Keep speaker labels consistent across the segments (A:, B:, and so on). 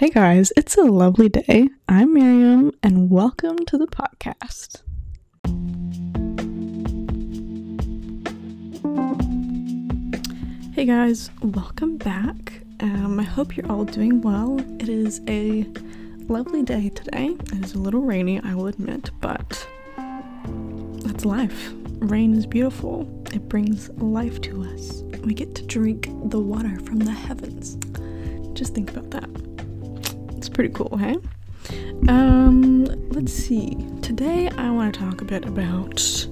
A: Hey guys, it's a lovely day. I'm Miriam, and welcome to the podcast. Hey guys, welcome back. Um, I hope you're all doing well. It is a lovely day today. It is a little rainy, I will admit, but that's life. Rain is beautiful, it brings life to us. We get to drink the water from the heavens. Just think about that. It's pretty cool, hey? Um, let's see. Today I want to talk a bit about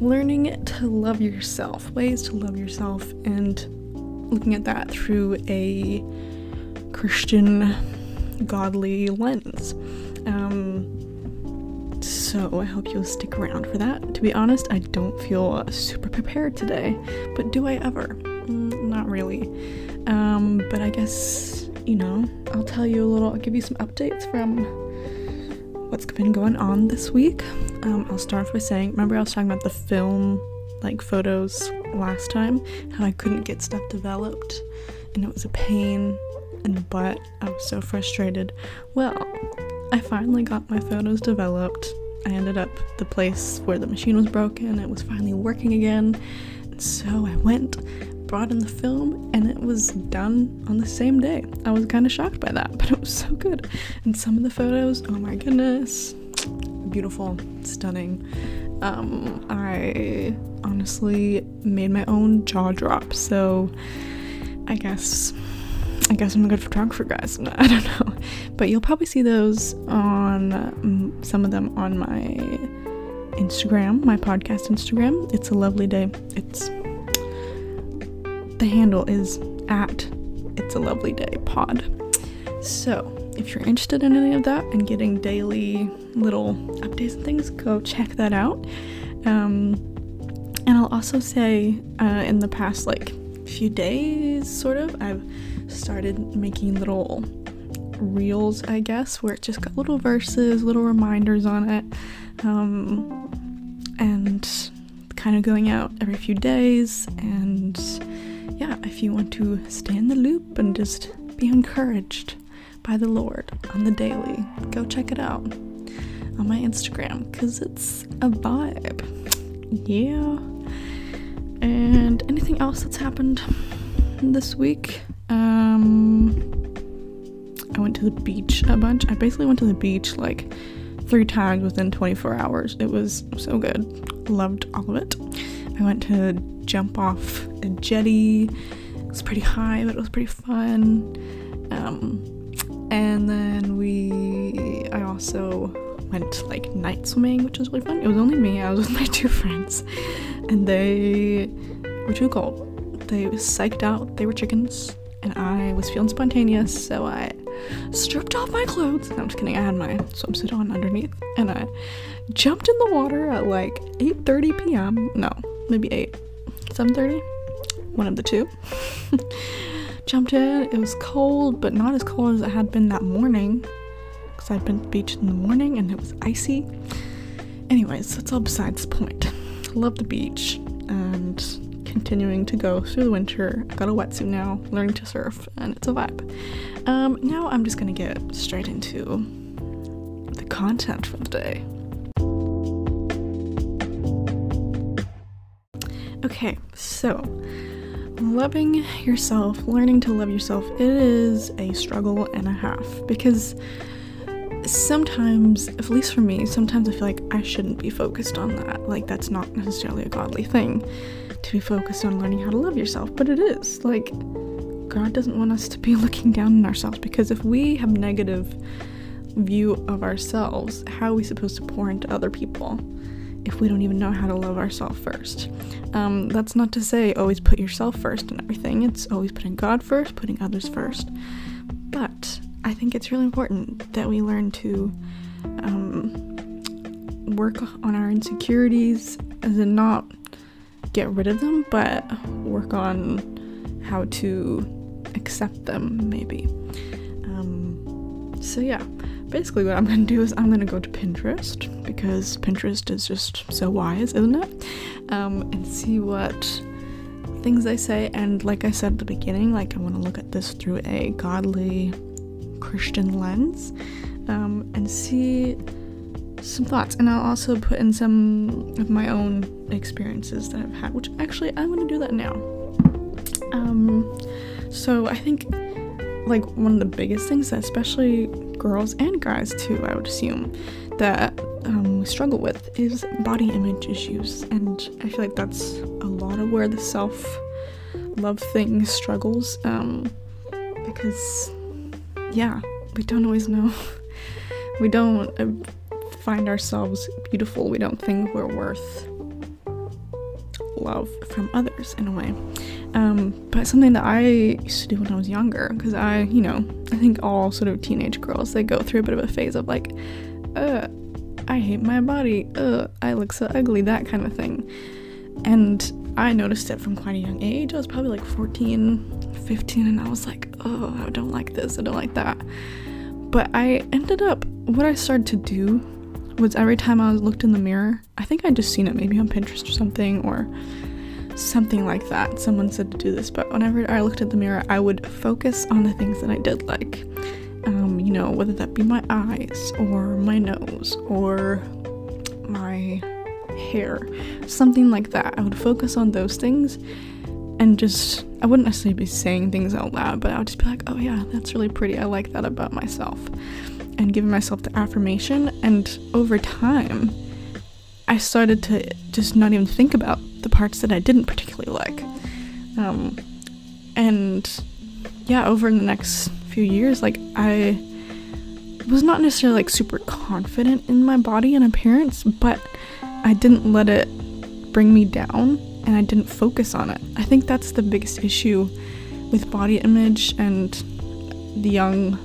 A: learning to love yourself, ways to love yourself, and looking at that through a Christian, godly lens. Um, so I hope you'll stick around for that. To be honest, I don't feel super prepared today, but do I ever? Mm, not really. Um, but I guess, you know, I'll tell you a little, I'll give you some updates from what's been going on this week. Um, I'll start off by saying, remember I was talking about the film, like photos last time, how I couldn't get stuff developed, and it was a pain in the butt. I was so frustrated. Well, I finally got my photos developed. I ended up the place where the machine was broken. It was finally working again. And so I went, brought in the film, and it was done on the same day. I was kind of shocked by that, but it was so good. And some of the photos, oh my goodness, beautiful, stunning. Um, I honestly made my own jaw drop, so I guess I guess I'm a good photographer, guys. I don't know, but you'll probably see those on um, some of them on my Instagram, my podcast Instagram. It's a lovely day. It's the handle is at It's a Lovely Day Pod. So if you're interested in any of that and getting daily little updates and things, go check that out. Um, and I'll also say, uh, in the past like few days, sort of, I've started making little reels, I guess, where it just got little verses, little reminders on it, um, and kind of going out every few days. And yeah, if you want to stay in the loop and just be encouraged by the Lord on the daily, go check it out on my Instagram because it's a vibe. Yeah. And anything else that's happened this week? Um, I went to the beach a bunch. I basically went to the beach like three times within 24 hours. It was so good. Loved all of it. I went to jump off a jetty. It was pretty high, but it was pretty fun. Um, and then we, I also went like night swimming, which was really fun. It was only me. I was with my two friends, and they were too cold. They psyched out. They were chickens and I was feeling spontaneous, so I stripped off my clothes. No, I'm just kidding. I had my swimsuit on underneath, and I jumped in the water at like 8:30 p.m. No, maybe 8, 7:30, one of the two. jumped in. It was cold, but not as cold as it had been that morning, because I'd been to the beach in the morning and it was icy. Anyways, that's all besides the point. Love the beach and continuing to go through the winter. I got a wetsuit now, learning to surf, and it's a vibe. Um, now I'm just gonna get straight into the content for the day. Okay, so loving yourself, learning to love yourself, it is a struggle and a half because sometimes, at least for me, sometimes I feel like I shouldn't be focused on that. Like, that's not necessarily a godly thing to be focused on learning how to love yourself, but it is. Like, God doesn't want us to be looking down on ourselves because if we have negative view of ourselves, how are we supposed to pour into other people if we don't even know how to love ourselves first? Um, that's not to say always put yourself first in everything. It's always putting God first, putting others first. But I think it's really important that we learn to um, work on our insecurities, as in not get rid of them, but work on how to accept them, maybe. Um, so, yeah, basically, what I'm gonna do is I'm gonna go to Pinterest because Pinterest is just so wise, isn't it? Um, and see what things they say. And, like I said at the beginning, like I wanna look at this through a godly Christian lens um, and see some thoughts. And I'll also put in some of my own experiences that I've had, which actually I'm going to do that now. Um, so I think like one of the biggest things that especially girls and guys too, I would assume, that um, struggle with is body image issues. And I feel like that's a lot of where the self love thing struggles. Um, because, yeah, we don't always know. we don't uh, find ourselves beautiful. We don't think we're worth love from others in a way. Um, but something that I used to do when I was younger, because I, you know, I think all sort of teenage girls they go through a bit of a phase of like, uh, I hate my body, uh, I look so ugly, that kind of thing. And I noticed it from quite a young age. I was probably like 14, 15, and I was like, oh, I don't like this, I don't like that. But I ended up, what I started to do was every time I looked in the mirror, I think I'd just seen it maybe on Pinterest or something, or something like that. Someone said to do this, but whenever I looked at the mirror, I would focus on the things that I did like. Um, you know, whether that be my eyes or my nose or my hair, something like that. I would focus on those things and just, I wouldn't necessarily be saying things out loud, but I would just be like, oh yeah, that's really pretty. I like that about myself. And giving myself the affirmation. And over time, I started to just not even think about the parts that I didn't particularly like. Um, and yeah, over the next few years, like I was not necessarily like super confident in my body and appearance, but I didn't let it bring me down and I didn't focus on it. I think that's the biggest issue with body image and the young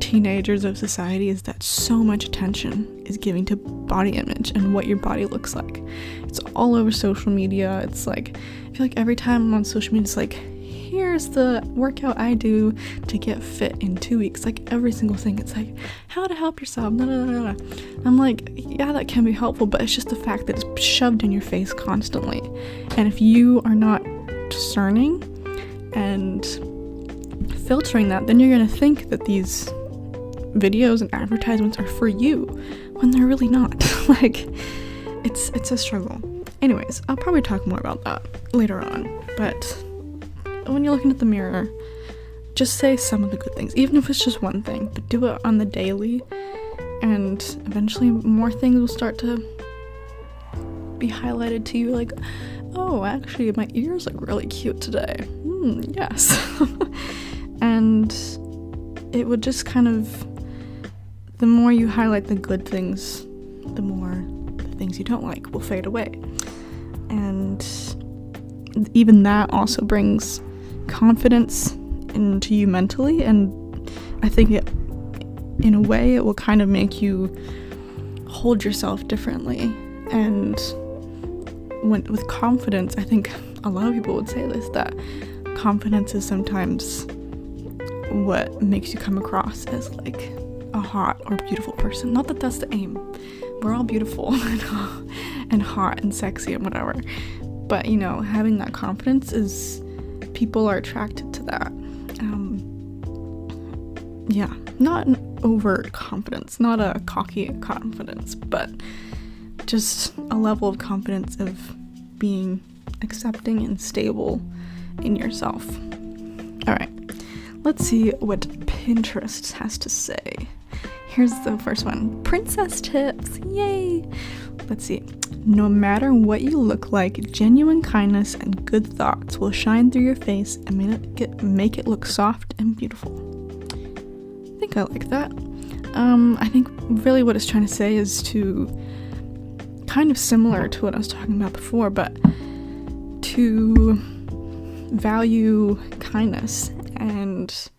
A: teenagers of society is that so much attention is giving to body image and what your body looks like. It's all over social media. It's like, I feel like every time I'm on social media, it's like, here's the workout I do to get fit in two weeks. Like every single thing. It's like, how to help yourself. No, no, no, no. I'm like, yeah, that can be helpful, but it's just the fact that it's shoved in your face constantly. And if you are not discerning and filtering that, then you're going to think that these videos and advertisements are for you when they're really not. like it's it's a struggle. Anyways, I'll probably talk more about that later on. But when you're looking at the mirror, just say some of the good things, even if it's just one thing, but do it on the daily and eventually more things will start to be highlighted to you like, "Oh, actually my ears look really cute today." Hmm, yes. and it would just kind of the more you highlight the good things, the more the things you don't like will fade away. And even that also brings confidence into you mentally, and I think it, in a way, it will kind of make you hold yourself differently. And when, with confidence, I think a lot of people would say this that confidence is sometimes what makes you come across as like a hot or beautiful person. Not that that's the aim. We're all beautiful and hot and sexy and whatever. But you know, having that confidence is people are attracted to that. Um, yeah, not an overt confidence, not a cocky confidence, but just a level of confidence of being accepting and stable in yourself. All right, let's see what Pinterest has to say. Here's the first one Princess tips. Yay! Let's see. No matter what you look like, genuine kindness and good thoughts will shine through your face and make it, make it look soft and beautiful. I think I like that. Um, I think really what it's trying to say is to kind of similar to what I was talking about before, but to value kindness and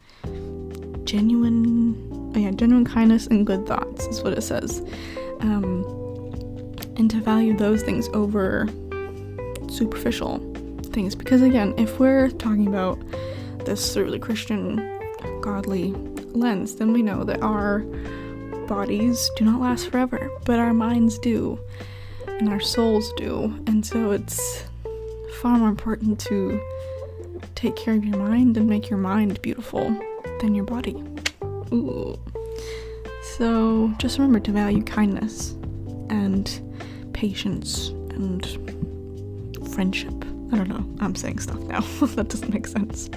A: genuine oh yeah, genuine kindness and good thoughts is what it says. Um, and to value those things over superficial things. Because again, if we're talking about this through the Christian, godly lens, then we know that our bodies do not last forever, but our minds do, and our souls do. And so it's far more important to take care of your mind and make your mind beautiful than your body. Ooh. So just remember to value kindness and patience and friendship. I don't know. I'm saying stuff now. that doesn't make sense.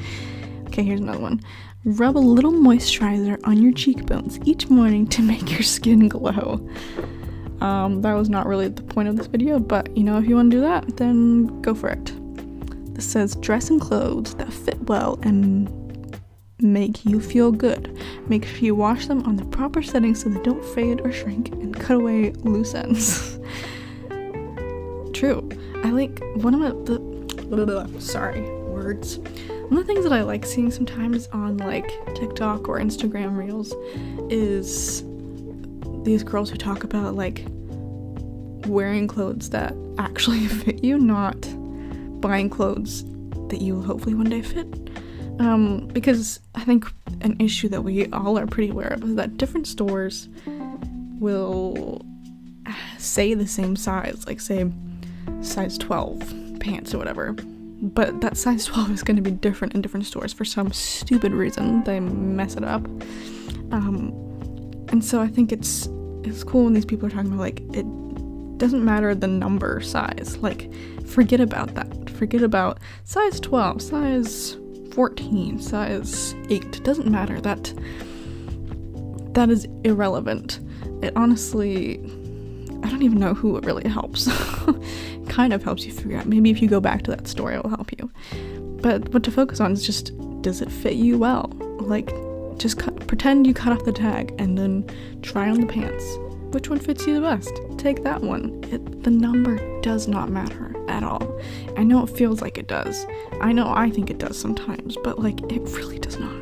A: Okay, here's another one. Rub a little moisturizer on your cheekbones each morning to make your skin glow. Um, that was not really the point of this video, but you know, if you want to do that, then go for it. This says dress in clothes that fit well and make you feel good. Make sure you wash them on the proper settings so they don't fade or shrink and cut away loose ends. True. I like one of the blah, blah, blah, sorry words. One of the things that I like seeing sometimes on like TikTok or Instagram reels is these girls who talk about like wearing clothes that actually fit you, not buying clothes that you hopefully one day fit. Um, because I think an issue that we all are pretty aware of is that different stores will say the same size, like say size 12 pants or whatever, but that size 12 is going to be different in different stores for some stupid reason. They mess it up. Um, and so I think it's it's cool when these people are talking about like it doesn't matter the number size. Like forget about that. Forget about size 12, size 14, size 8. It doesn't matter. That that is irrelevant. It honestly I don't even know who it really helps. it kind of helps you figure out. Maybe if you go back to that story, it will help you. But what to focus on is just does it fit you well? Like, just cut, pretend you cut off the tag and then try on the pants. Which one fits you the best? Take that one. It, the number does not matter at all. I know it feels like it does. I know I think it does sometimes, but like it really does not.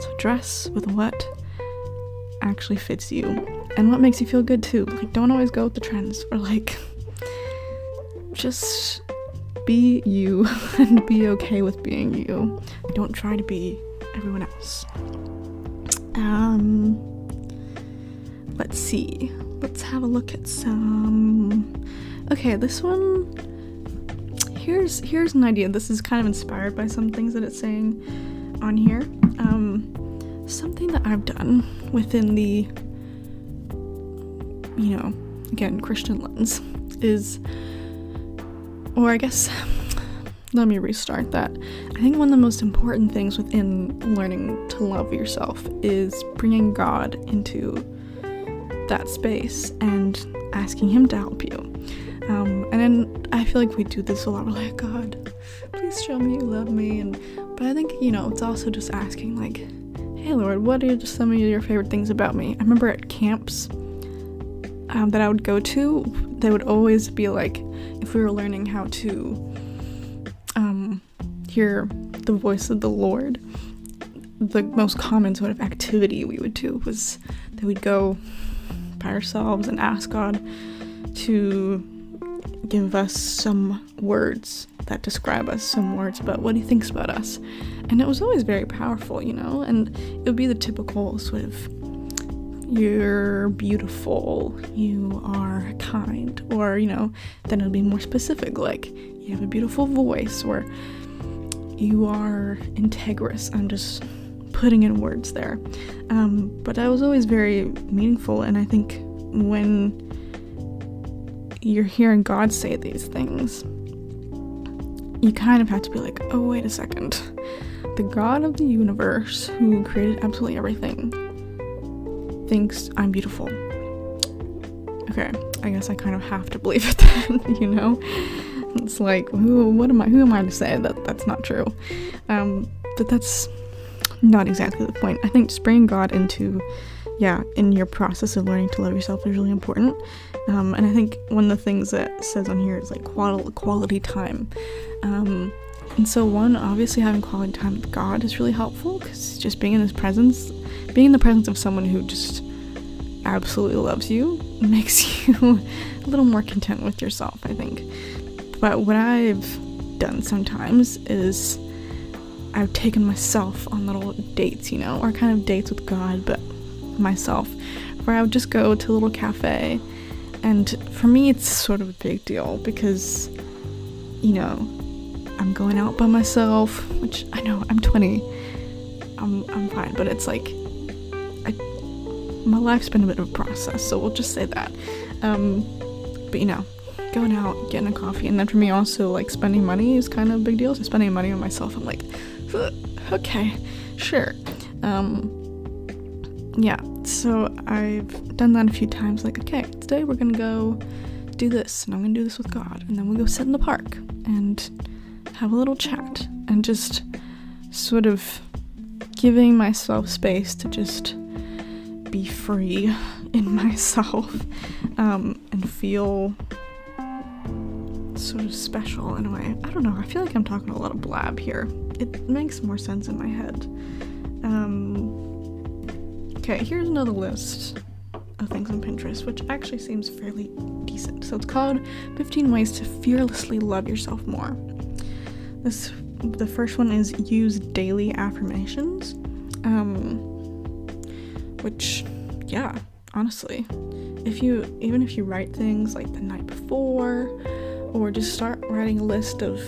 A: So dress with what actually fits you and what makes you feel good too. Like, don't always go with the trends or like just be you and be okay with being you. Don't try to be everyone else. Um, let's see. Let's have a look at some. Okay, this one. Here's here's an idea. This is kind of inspired by some things that it's saying on here. Um, something that I've done within the, you know, again, Christian lens is, or I guess, let me restart that. I think one of the most important things within learning to love yourself is bringing God into that space and asking Him to help you. Um, and then I feel like we do this a lot. We're like, God, please show me you love me. And but I think you know it's also just asking like, Hey Lord, what are some of your favorite things about me? I remember at camps um, that I would go to, they would always be like, if we were learning how to um, hear the voice of the Lord, the most common sort of activity we would do was that we'd go by ourselves and ask God to give us some words that describe us, some words about what he thinks about us. And it was always very powerful, you know? And it would be the typical sort of you're beautiful, you are kind, or, you know, then it'll be more specific, like you have a beautiful voice, or you are integrous. I'm just putting in words there. Um, but that was always very meaningful, and I think when you're hearing God say these things, you kind of have to be like, oh, wait a second. The God of the universe, who created absolutely everything, thinks I'm beautiful. Okay, I guess I kind of have to believe it then, you know? It's like, who, what am I, who am I to say that that's not true? Um, but that's not exactly the point. I think just bringing God into, yeah, in your process of learning to love yourself is really important. Um, and I think one of the things that says on here is like quality, quality time. Um, and so, one, obviously, having quality time with God is really helpful because just being in His presence, being in the presence of someone who just absolutely loves you, makes you a little more content with yourself, I think. But what I've done sometimes is I've taken myself on little dates, you know, or kind of dates with God, but myself, where I would just go to a little cafe. And for me, it's sort of a big deal because, you know, I'm going out by myself, which I know I'm 20. I'm, I'm fine, but it's like my life's been a bit of a process, so we'll just say that. Um, but you know, going out, getting a coffee, and then for me also like spending money is kind of a big deal. So spending money on myself, I'm like, okay, sure. Um, yeah, so I've done that a few times. Like, okay, today we're gonna go do this, and I'm gonna do this with God, and then we'll go sit in the park and have a little chat, and just sort of giving myself space to just be free in myself um, and feel sort of special in a way. I don't know. I feel like I'm talking a lot of blab here. It makes more sense in my head. Um, okay, here's another list of things on Pinterest, which actually seems fairly decent. So it's called 15 Ways to Fearlessly Love Yourself More. This the first one is use daily affirmations. Um, which, yeah, honestly, if you even if you write things like the night before, or just start writing a list of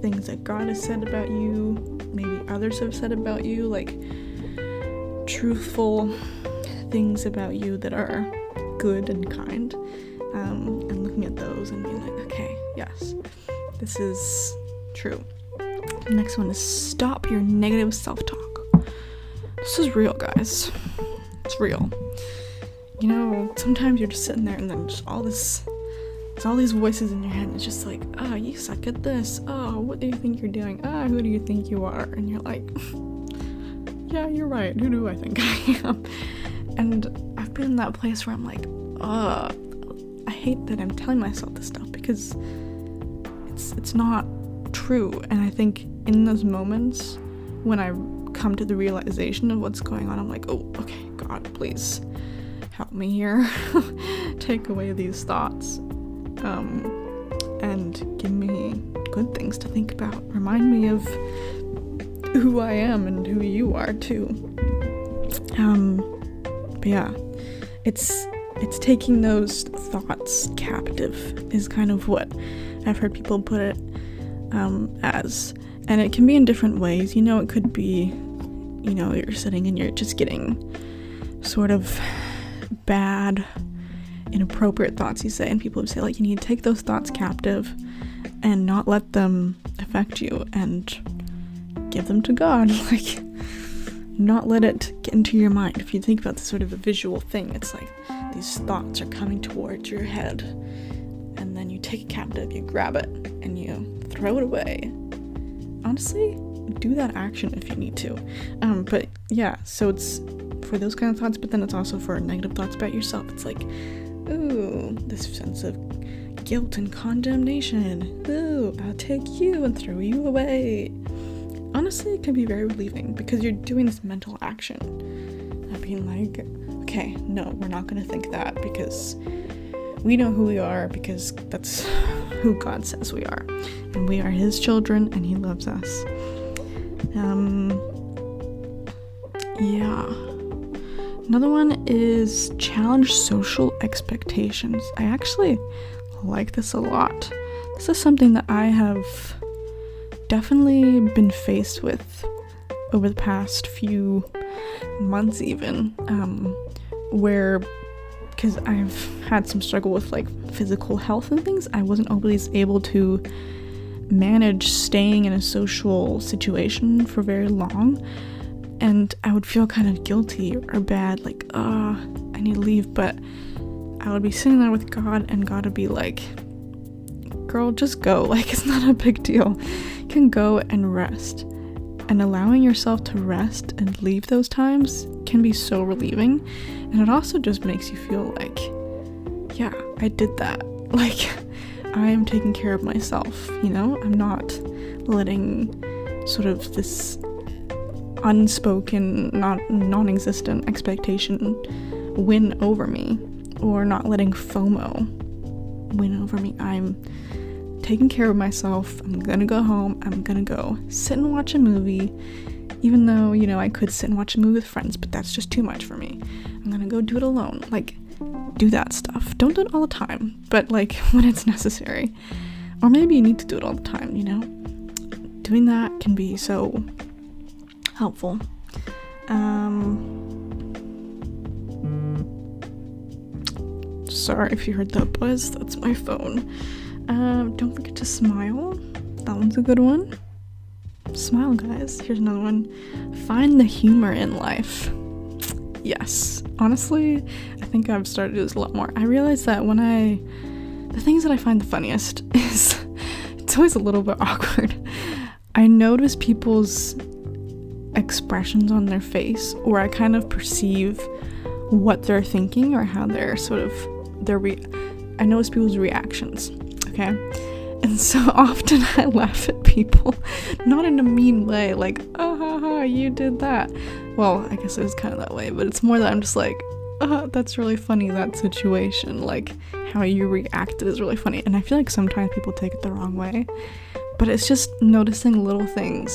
A: things that God has said about you, maybe others have said about you, like truthful things about you that are good and kind, um, and looking at those and being like, okay, yes, this is true. Next one is stop your negative self talk. This is real, guys. It's real. You know, sometimes you're just sitting there and then just all this there's all these voices in your head, and it's just like, oh, you suck at this. Oh, what do you think you're doing? Ah, oh, who do you think you are? And you're like, yeah, you're right. Who do I think I am? And I've been in that place where I'm like, uh, I hate that I'm telling myself this stuff because it's it's not true. And I think in those moments when I come to the realization of what's going on, I'm like, oh, okay, God, please help me here. Take away these thoughts um, and give me good things to think about. Remind me of who I am and who you are too. Um, but yeah, it's it's taking those thoughts captive is kind of what I've heard people put it um, as, and it can be in different ways. You know, it could be, you know, you're sitting and you're just getting sort of bad inappropriate thoughts you say, and people would say, like, you need to take those thoughts captive and not let them affect you and give them to God. Like, not let it get into your mind. If you think about this sort of a visual thing, it's like these thoughts are coming towards your head, and then you take it captive, you grab it, and you throw it away. Honestly, do that action if you need to. Um, but yeah, so it's for those kind of thoughts, but then it's also for negative thoughts about yourself. It's like, Ooh, this sense of guilt and condemnation. Ooh, I'll take you and throw you away. Honestly, it can be very relieving because you're doing this mental action of being like, okay, no, we're not gonna think that because we know who we are because that's who God says we are. And we are His children and He loves us. Um, yeah. Another one is challenge social expectations. I actually like this a lot. This is something that I have definitely been faced with over the past few months, even, um, where because I've had some struggle with like physical health and things, I wasn't always able to manage staying in a social situation for very long and I would feel kind of guilty or bad, like, ah, oh, I need to leave, but I would be sitting there with God, and God would be like, girl, just go. Like, it's not a big deal. You can go and rest. And allowing yourself to rest and leave those times can be so relieving. And it also just makes you feel like, yeah, I did that. Like, I am taking care of myself, you know? I'm not letting sort of this unspoken, not non-existent expectation win over me, or not letting FOMO win over me. I'm taking care of myself. I'm gonna go home. I'm gonna go sit and watch a movie. Even though, you know, I could sit and watch a movie with friends, but that's just too much for me. I'm gonna go do it alone. Like, do that stuff. Don't do it all the time, but like when it's necessary. Or maybe you need to do it all the time, you know? Doing that can be so helpful. Um, sorry if you heard that buzz. That's my phone. Um, don't forget to smile. That one's a good one. Smile, guys. Here's another one. Find the humor in life. Yes. Honestly, I think I've started to do this a lot more. I realize that when I. The things that I find the funniest is. It's always a little bit awkward. I notice people's expressions on their face, or I kind of perceive what they're thinking or how they're sort of their re- I notice people's reactions. Okay. And so often I laugh at people, not in a mean way, like, oh, ha, ha, you did that. Well, I guess it is kind of that way, but it's more that I'm just like, oh, that's really funny, that situation. Like, how you reacted is really funny. And I feel like sometimes people take it the wrong way, but it's just noticing little things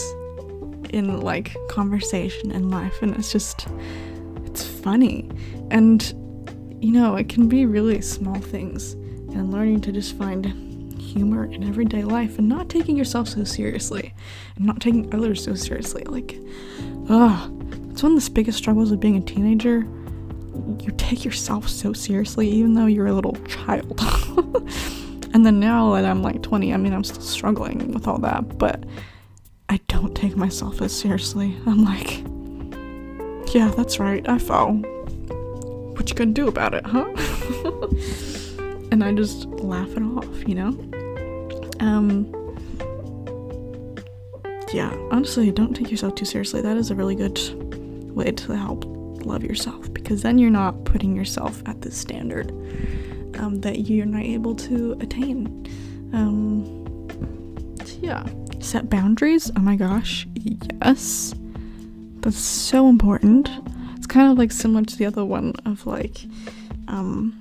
A: in like conversation and life, and it's just, it's funny. And, you know, it can be really small things, and learning to just find humor in everyday life and not taking yourself so seriously and not taking others so seriously. Like, ugh, it's one of the biggest struggles of being a teenager. You take yourself so seriously, even though you're a little child. and then now that I'm like 20, I mean, I'm still struggling with all that, but I don't take myself as seriously. I'm like, yeah, that's right, I fell. What you gonna do about it, huh? and I just laugh it off, you know? Um, yeah, honestly, don't take yourself too seriously. That is a really good way to help love yourself because then you're not putting yourself at the standard um, that you're not able to attain. Um, yeah, set boundaries. Oh my gosh, yes, that's so important. It's kind of like similar to the other one of like um,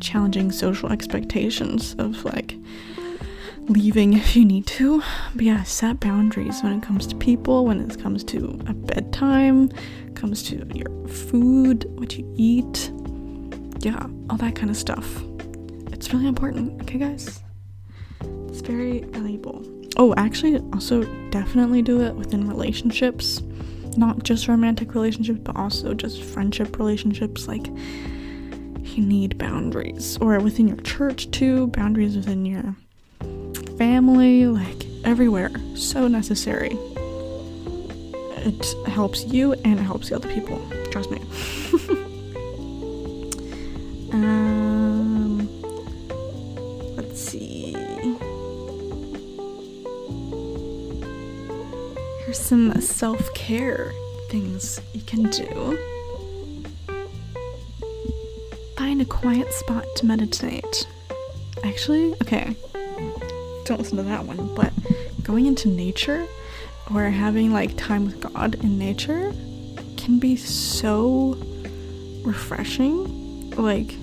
A: challenging social expectations of like leaving if you need to. But yeah, set boundaries when it comes to people, when it comes to a bedtime, comes to your food, what you eat. Yeah, all that kind of stuff. It's really important, okay, guys? It's very valuable. Oh, actually, also definitely do it within relationships. Not just romantic relationships, but also just friendship relationships. Like, you need boundaries. Or within your church, too, boundaries within your family, like everywhere. So necessary. It helps you and it helps the other people. Trust me. um, let's see. Here's some self care things you can do. Find a quiet spot to meditate. Actually, okay, don't listen to that one, but going into nature or having like time with God in nature can be so refreshing. Like,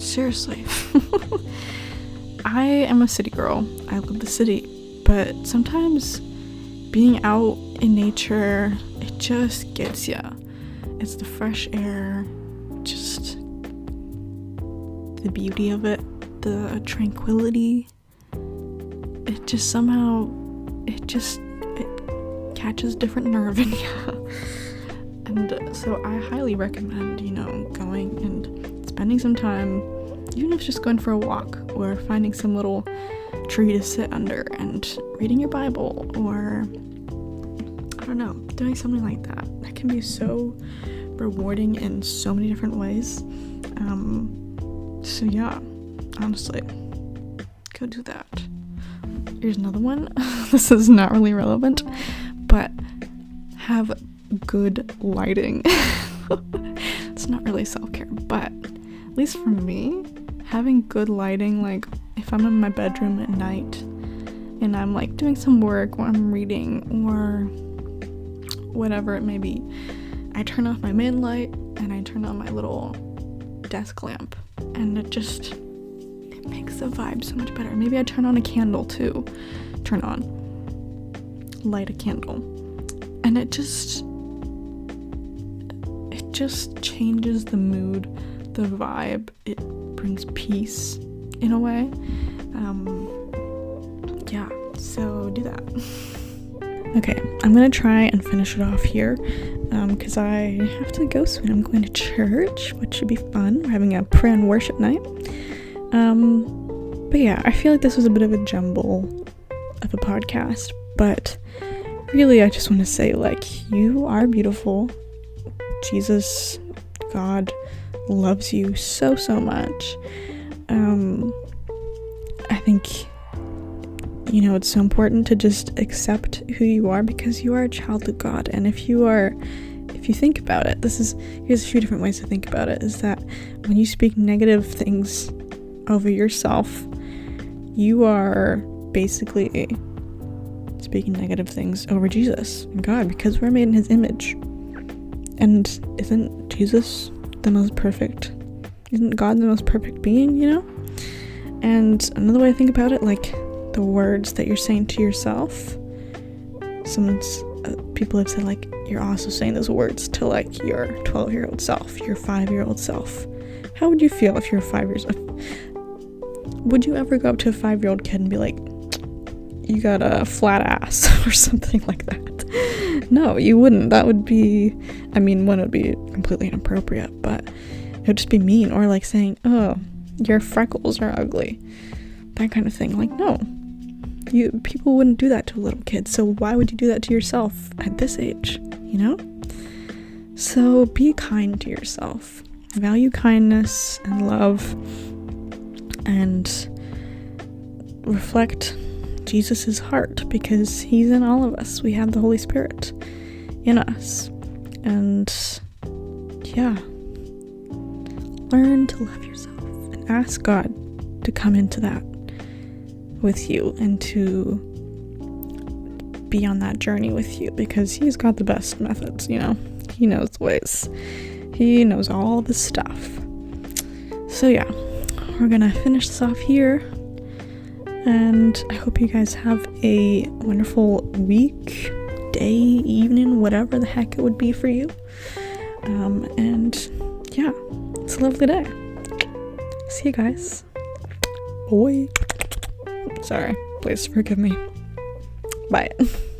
A: seriously. I am a city girl. I love the city, but sometimes being out in nature, it just gets ya. It's the fresh air, just the beauty of it, the tranquility it just somehow it just it catches different nerve in you. And so i highly recommend you know going and spending some time even if it's just going for a walk or finding some little tree to sit under and reading your bible or i don't know doing something like that. That can be so rewarding in so many different ways. Um so yeah honestly go do that here's another one. this is not really relevant, but have good lighting. it's not really self care, but at least for me, having good lighting, like if I'm in my bedroom at night and I'm like doing some work or I'm reading or whatever it may be, I turn off my main light and I turn on my little desk lamp, and it just makes the vibe so much better. Maybe I turn on a candle too. Turn on. Light a candle. And it just it just changes the mood, the vibe. It brings peace in a way. Um yeah, so do that. okay, I'm gonna try and finish it off here. because um, I have to go soon. I'm going to church, which should be fun. We're having a prayer and worship night. Um, but yeah, I feel like this was a bit of a jumble of a podcast, but really, I just want to say, like, you are beautiful. Jesus, God, loves you so, so much. Um, I think you know, it's so important to just accept who you are because you are a child of God. And if you are, if you think about it, this is, here's a few different ways to think about it is that when you speak negative things over yourself, you are basically speaking negative things over Jesus and God because we're made in his image. And isn't Jesus the most perfect? Isn't God the most perfect being, you know? And another way to think about it, like the words that you're saying to yourself. Someone's uh, people have said like you're also saying those words to like your 12 year old self, your five year old self. How would you feel if you're five years old? Would you ever go up to a five year old kid and be like, you got a flat ass or something like that? No, you wouldn't. That would be, I mean, one would be completely inappropriate, but it would just be mean. Or like saying, oh, your freckles are ugly. That kind of thing. Like, no, you people wouldn't do that to a little kid. So why would you do that to yourself at this age, you know? So be kind to yourself. Value kindness and love and reflect Jesus' heart because he's in all of us. We have the Holy Spirit in us. And yeah, learn to love yourself and ask God to come into that with you and to be on that journey with you because he's got the best methods, you know. He knows ways. He knows all the stuff. So yeah, we're gonna finish this off here. And I hope you guys have a wonderful week, day, evening, whatever the heck it would be for you. Um, and yeah, it's a lovely day. See you guys. Boy. Sorry. Please forgive me. Bye.